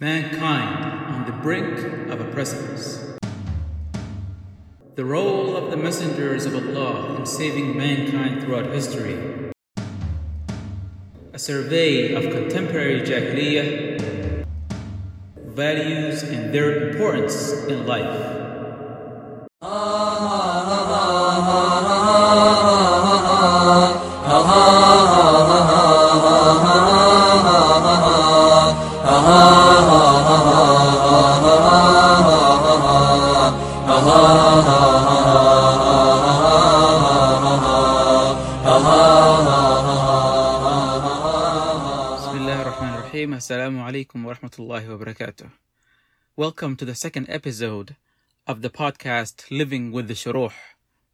Mankind on the brink of a precipice. The role of the messengers of Allah in saving mankind throughout history. A survey of contemporary Jahiliyyah, values and their importance in life. Assalamu alaikum wa rahmatullahi wa barakatuh. Welcome to the second episode of the podcast Living with the Shuruh,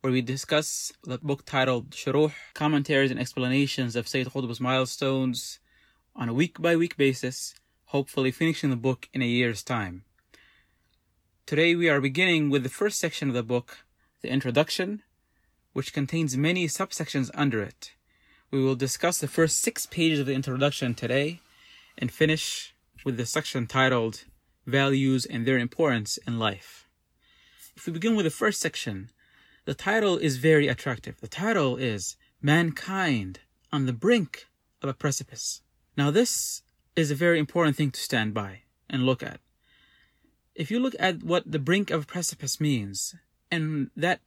where we discuss the book titled Shuruh, commentaries and explanations of Sayyid Qutb's milestones on a week by week basis, hopefully finishing the book in a year's time. Today we are beginning with the first section of the book, the introduction, which contains many subsections under it. We will discuss the first six pages of the introduction today and finish with the section titled Values and Their Importance in Life. If we begin with the first section, the title is very attractive. The title is Mankind on the Brink of a Precipice. Now, this is a very important thing to stand by and look at. If you look at what the brink of a precipice means and that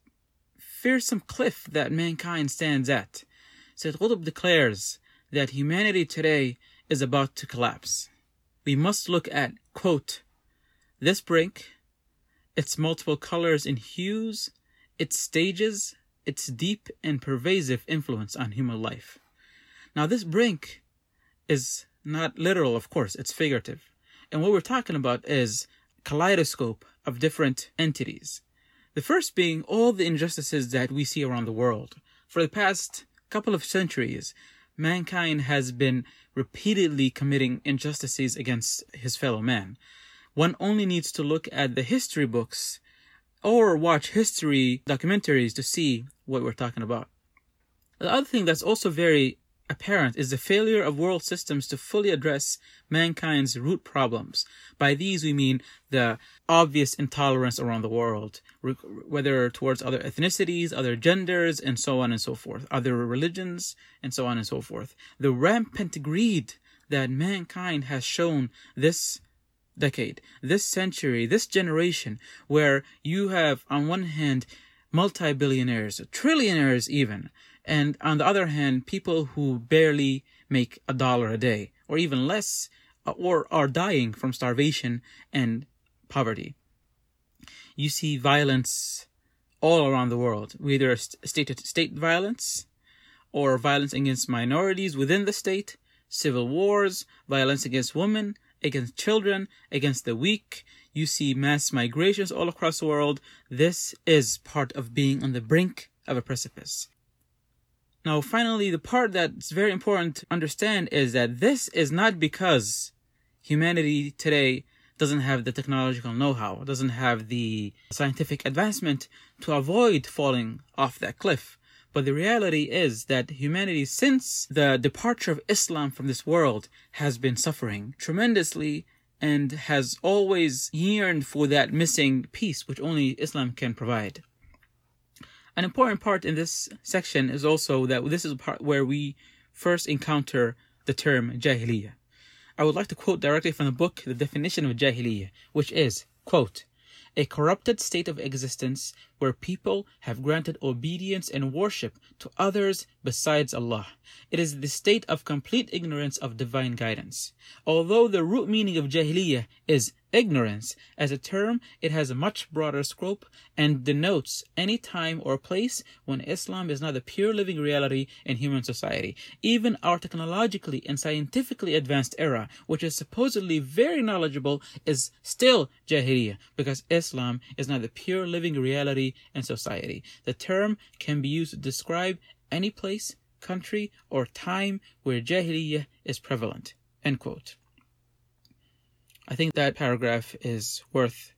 fearsome cliff that mankind stands at, Sayyid Qutb declares that humanity today is about to collapse. We must look at, quote, this brink, its multiple colors and hues, its stages, its deep and pervasive influence on human life. Now, this brink is not literal, of course, it's figurative. And what we're talking about is kaleidoscope of different entities. The first being all the injustices that we see around the world. For the past couple of centuries, mankind has been repeatedly committing injustices against his fellow man. One only needs to look at the history books or watch history documentaries to see what we're talking about. The other thing that's also very apparent is the failure of world systems to fully address mankind's root problems. By these, we mean the obvious intolerance around the world, whether towards other ethnicities, other genders, and so on and so forth, other religions, and so on and so forth. The rampant greed that mankind has shown this decade, this century, this generation, where you have, on one hand, multi billionaires, trillionaires even, and on the other hand, people who barely make a dollar a day or even less uh, or are dying from starvation and poverty. You see violence all around the world, whether state state violence or violence against minorities within the state, civil wars, violence against women, against children, against the weak. You see mass migrations all across the world. This is part of being on the brink of a precipice. Now, finally, the part that's very important to understand is that this is not because humanity today doesn't have the technological know-how, doesn't have the scientific advancement to avoid falling off that cliff. But the reality is that humanity, since the departure of Islam from this world, has been suffering tremendously and has always yearned for that missing piece which only Islam can provide. An important part in this section is also that this is a part where we first encounter the term Jahiliyyah. I would like to quote directly from the book, the definition of Jahiliyyah, which is, quote, a corrupted state of existence where people have granted obedience and worship to others besides Allah. It is the state of complete ignorance of divine guidance. Although the root meaning of Jahiliyyah is ignorance, as a term, it has a much broader scope and denotes any time or place when Islam is not a pure living reality in human society. Even our technologically and scientifically advanced era, which is supposedly very knowledgeable, is still Jahiliyyah because Islam is not a pure living reality in society. The term can be used to describe any place, country, or time where Jahiliyyah is prevalent. End quote. I think that paragraph is worth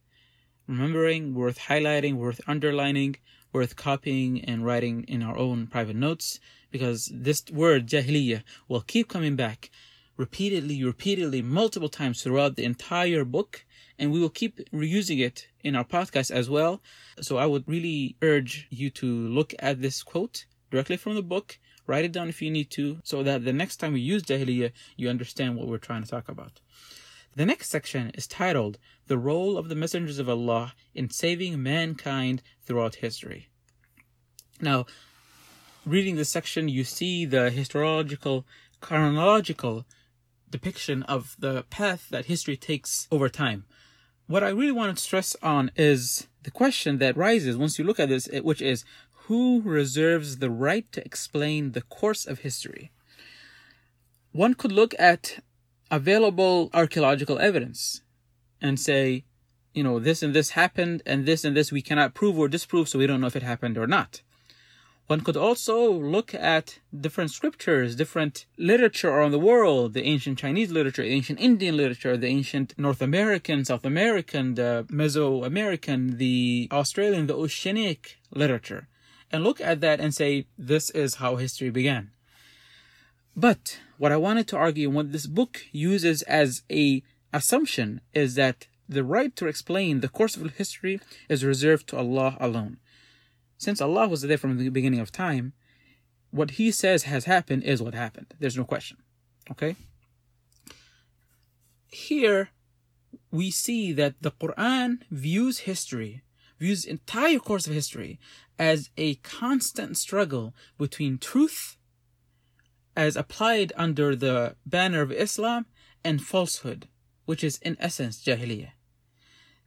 remembering, worth highlighting, worth underlining, worth copying and writing in our own private notes because this word jahiliyyah will keep coming back repeatedly, repeatedly, multiple times throughout the entire book, and we will keep reusing it in our podcast as well. So I would really urge you to look at this quote directly from the book, write it down if you need to, so that the next time we use Jahiliyyah, you understand what we're trying to talk about. The next section is titled The Role of the Messengers of Allah in Saving Mankind Throughout History. Now, reading this section, you see the historical, chronological depiction of the path that history takes over time. What I really want to stress on is the question that rises once you look at this, which is who reserves the right to explain the course of history? One could look at available archaeological evidence and say, you know, this and this happened and this and this we cannot prove or disprove, so we don't know if it happened or not. One could also look at different scriptures, different literature around the world, the ancient Chinese literature, the ancient Indian literature, the ancient North American, South American, the Mesoamerican, the Australian, the oceanic literature, and look at that and say, this is how history began. But what I wanted to argue and what this book uses as a assumption is that the right to explain the course of history is reserved to Allah alone. Since Allah was there from the beginning of time, what He says has happened is what happened. There's no question. Okay? Here, we see that the Quran views history, views entire course of history as a constant struggle between truth as applied under the banner of Islam and falsehood, which is in essence Jahiliyyah.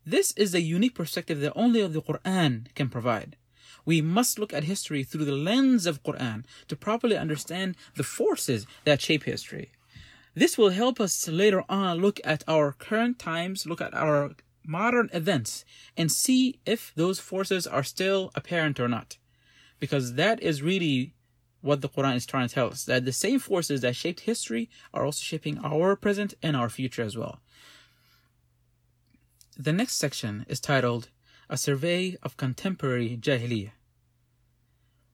This is a unique perspective that only the Quran can provide we must look at history through the lens of Quran to properly understand the forces that shape history. This will help us later on look at our current times, look at our modern events, and see if those forces are still apparent or not. Because that is really what the Quran is trying to tell us that the same forces that shaped history are also shaping our present and our future as well. The next section is titled A Survey of Contemporary Jahiliyyah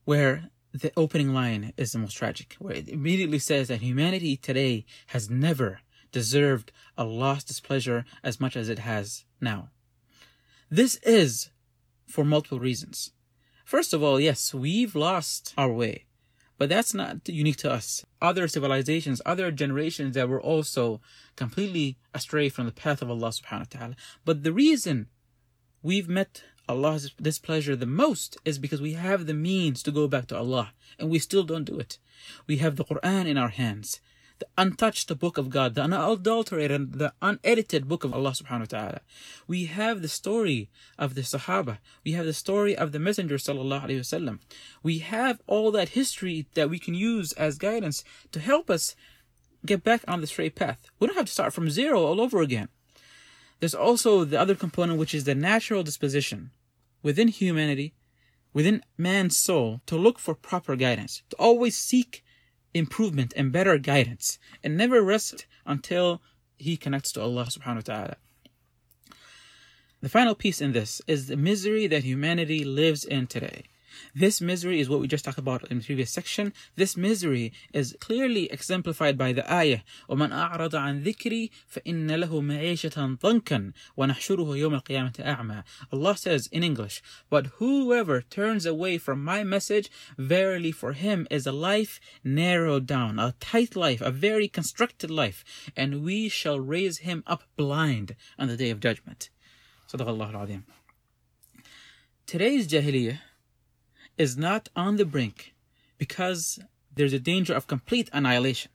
where the opening line is the most tragic, where it immediately says that humanity today has never deserved Allah's displeasure as much as it has now. This is for multiple reasons. First of all, yes, we've lost our way, but that's not unique to us. Other civilizations, other generations that were also completely astray from the path of Allah subhanahu wa ta'ala. But the reason we've met Allah's displeasure the most is because we have the means to go back to Allah and we still don't do it. We have the Quran in our hands, the untouched book of God, the unadulterated, the unedited book of Allah subhanahu wa ta'ala. We have the story of the Sahaba. We have the story of the Messenger sallallahu alayhi wasallam. We have all that history that we can use as guidance to help us get back on the straight path. We don't have to start from zero all over again. There's also the other component, which is the natural disposition within humanity, within man's soul, to look for proper guidance, to always seek improvement and better guidance, and never rest until he connects to Allah subhanahu wa ta'ala. The final piece in this is the misery that humanity lives in today. This misery is what we just talked about in the previous section. This misery is clearly exemplified by the ayah, وَمَنْ أَعْرَضَ عَنْ ذِكْرِي فَإِنَّ لَهُ مَعِيشَةً ضَنْكًا وَنَحْشُرُهُ يَوْمَ الْقِيَامَةِ أَعْمَى Allah says in English, But whoever turns away from my message, verily for him is a life narrowed down, a tight life, a very constructed life, and we shall raise him up blind on the day of judgment. Sadaqallahu al Today's Jahiliyyah is not on the brink because there's a danger of complete annihilation.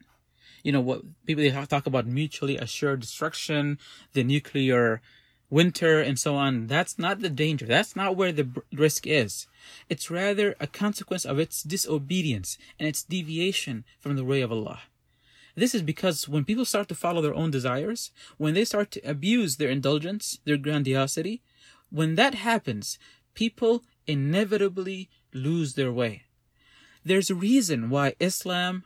You know what people they talk about mutually assured destruction, the nuclear winter, and so on. That's not the danger. That's not where the risk is. It's rather a consequence of its disobedience and its deviation from the way of Allah. This is because when people start to follow their own desires, when they start to abuse their indulgence, their grandiosity, when that happens, people inevitably lose their way. There's a reason why Islam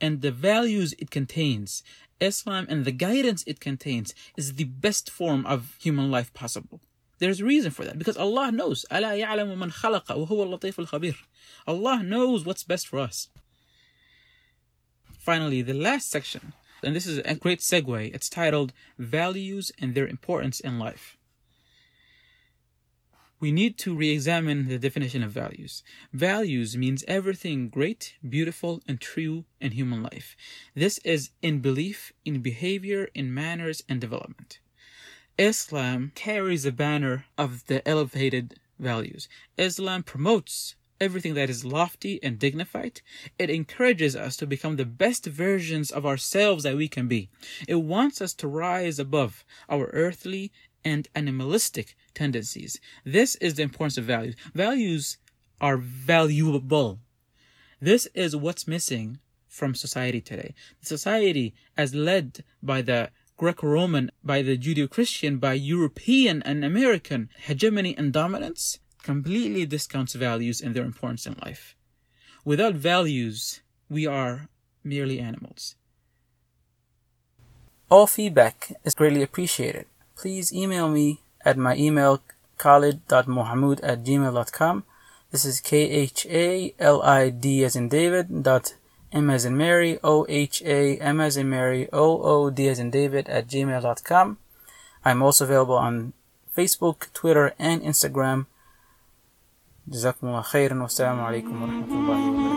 and the values it contains, Islam and the guidance it contains, is the best form of human life possible. There's a reason for that because Allah knows. Allah knows what's best for us. Finally, the last section And this is a great segue. It's titled Values and Their Importance in Life. We need to re examine the definition of values. Values means everything great, beautiful, and true in human life. This is in belief, in behavior, in manners, and development. Islam carries a banner of the elevated values. Islam promotes everything that is lofty and dignified. It encourages us to become the best versions of ourselves that we can be. It wants us to rise above our earthly and animalistic tendencies. This is the importance of values. Values are valuable. This is what's missing from society today. The society, as led by the Greco-Roman, by the Judeo-Christian, by European and American hegemony and dominance, completely discounts values and their importance in life. Without values, we are merely animals. All feedback is greatly appreciated please email me at my email khalid.mohamood at gmail.com. This is K H A L I D as in David dot M as in Mary O H A M as in Mary O O D as in David at gmail.com. I'm also available on Facebook, Twitter, and Instagram. جزاكم الله خيرا والسلام عليكم ورحمة الله وبركاته